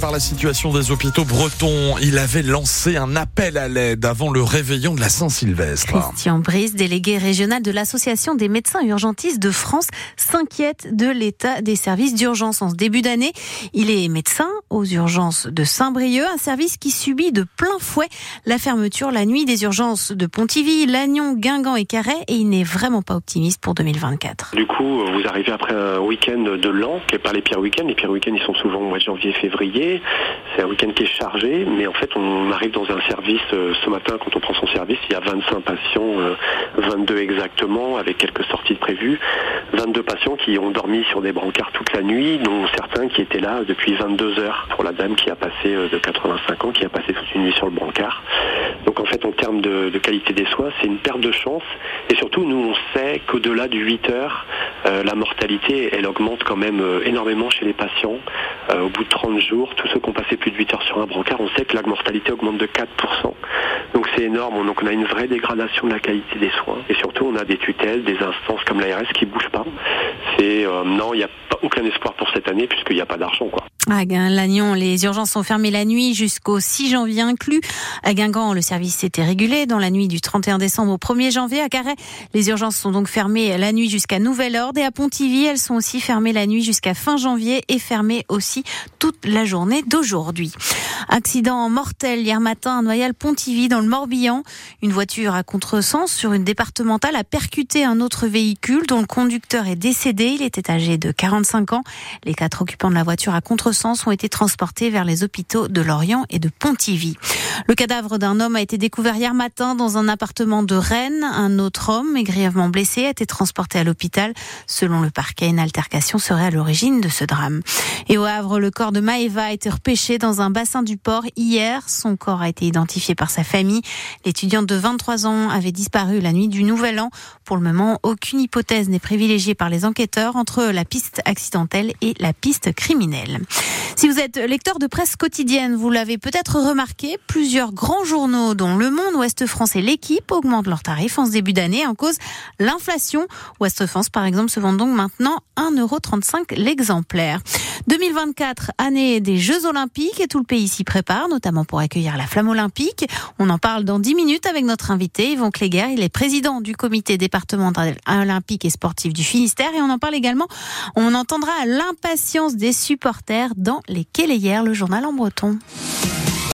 Par la situation des hôpitaux bretons, il avait lancé un appel à l'aide avant le réveillon de la Saint-Sylvestre. Christian Brice, délégué régional de l'Association des médecins urgentistes de France, s'inquiète de l'état des services d'urgence en ce début d'année. Il est médecin aux urgences de Saint-Brieuc, un service qui subit de plein fouet la fermeture la nuit des urgences de Pontivy, Lannion, Guingamp et Carhaix et il n'est vraiment pas optimiste pour 2024. Du coup, vous arrivez après un week-end de l'an, qui n'est pas les pires week-ends. Les pires week-ends, ils sont souvent au mois de janvier, février. C'est un week-end qui est chargé, mais en fait, on arrive dans un service euh, ce matin, quand on prend son service, il y a 25 patients, 22 euh, exactement, avec quelques sorties de prévues. 22 patients qui ont dormi sur des brancards toute la nuit, dont certains qui étaient là depuis 22 heures. Pour la dame qui a passé euh, de 85 ans, qui a passé toute une nuit sur le brancard. Donc en fait, en termes de, qualité des soins, c'est une perte de chance. Et surtout, nous, on sait qu'au-delà du 8 heures, la mortalité, elle augmente quand même énormément chez les patients. au bout de 30 jours, tous ceux qui ont passé plus de 8 heures sur un brancard, on sait que la mortalité augmente de 4%. Donc c'est énorme. Donc on a une vraie dégradation de la qualité des soins. Et surtout, on a des tutelles, des instances comme l'ARS qui bougent pas. C'est euh, non, il n'y a aucun espoir pour cette année puisqu'il n'y a pas d'argent. quoi. À Lannion, les urgences sont fermées la nuit jusqu'au 6 janvier inclus. À Guingamp, le service était régulé dans la nuit du 31 décembre au 1er janvier. À Carhaix, les urgences sont donc fermées la nuit jusqu'à nouvel ordre. Et à Pontivy, elles sont aussi fermées la nuit jusqu'à fin janvier et fermées aussi toute la journée d'aujourd'hui. Accident mortel hier matin à Noyal-Pontivy dans le Morbihan. Une voiture à contresens sur une départementale a percuté un autre véhicule dont le conducteur est décédé. Il était âgé de 45 ans. Les quatre occupants de la voiture à contresens ont été transportés vers les hôpitaux de Lorient et de Pontivy. Le cadavre d'un homme a été découvert hier matin dans un appartement de Rennes. Un autre homme est grièvement blessé a été transporté à l'hôpital. Selon le parquet, une altercation serait à l'origine de ce drame. Et au Havre, le corps de Maëva a été repêché dans un bassin du port hier. Son corps a été identifié par sa famille. L'étudiante de 23 ans avait disparu la nuit du Nouvel An. Pour le moment, aucune hypothèse n'est privilégiée par les enquêteurs entre la piste accidentelle et la piste criminelle. Si vous êtes lecteur de presse quotidienne, vous l'avez peut-être remarqué, plusieurs grands journaux, dont Le Monde, Ouest France et L'équipe, augmentent leurs tarifs en ce début d'année en cause l'inflation. Ouest France, par exemple, se vend donc maintenant 1,35€ l'exemplaire. 2024, année des Jeux Olympiques et tout le pays s'y prépare, notamment pour accueillir la flamme olympique. On en parle dans 10 minutes avec notre invité, Yvon Cléguer. Il est président du comité départemental olympique et sportif du Finistère et on en parle également. On entendra l'impatience des supporters dans les Kéléières, le journal en breton.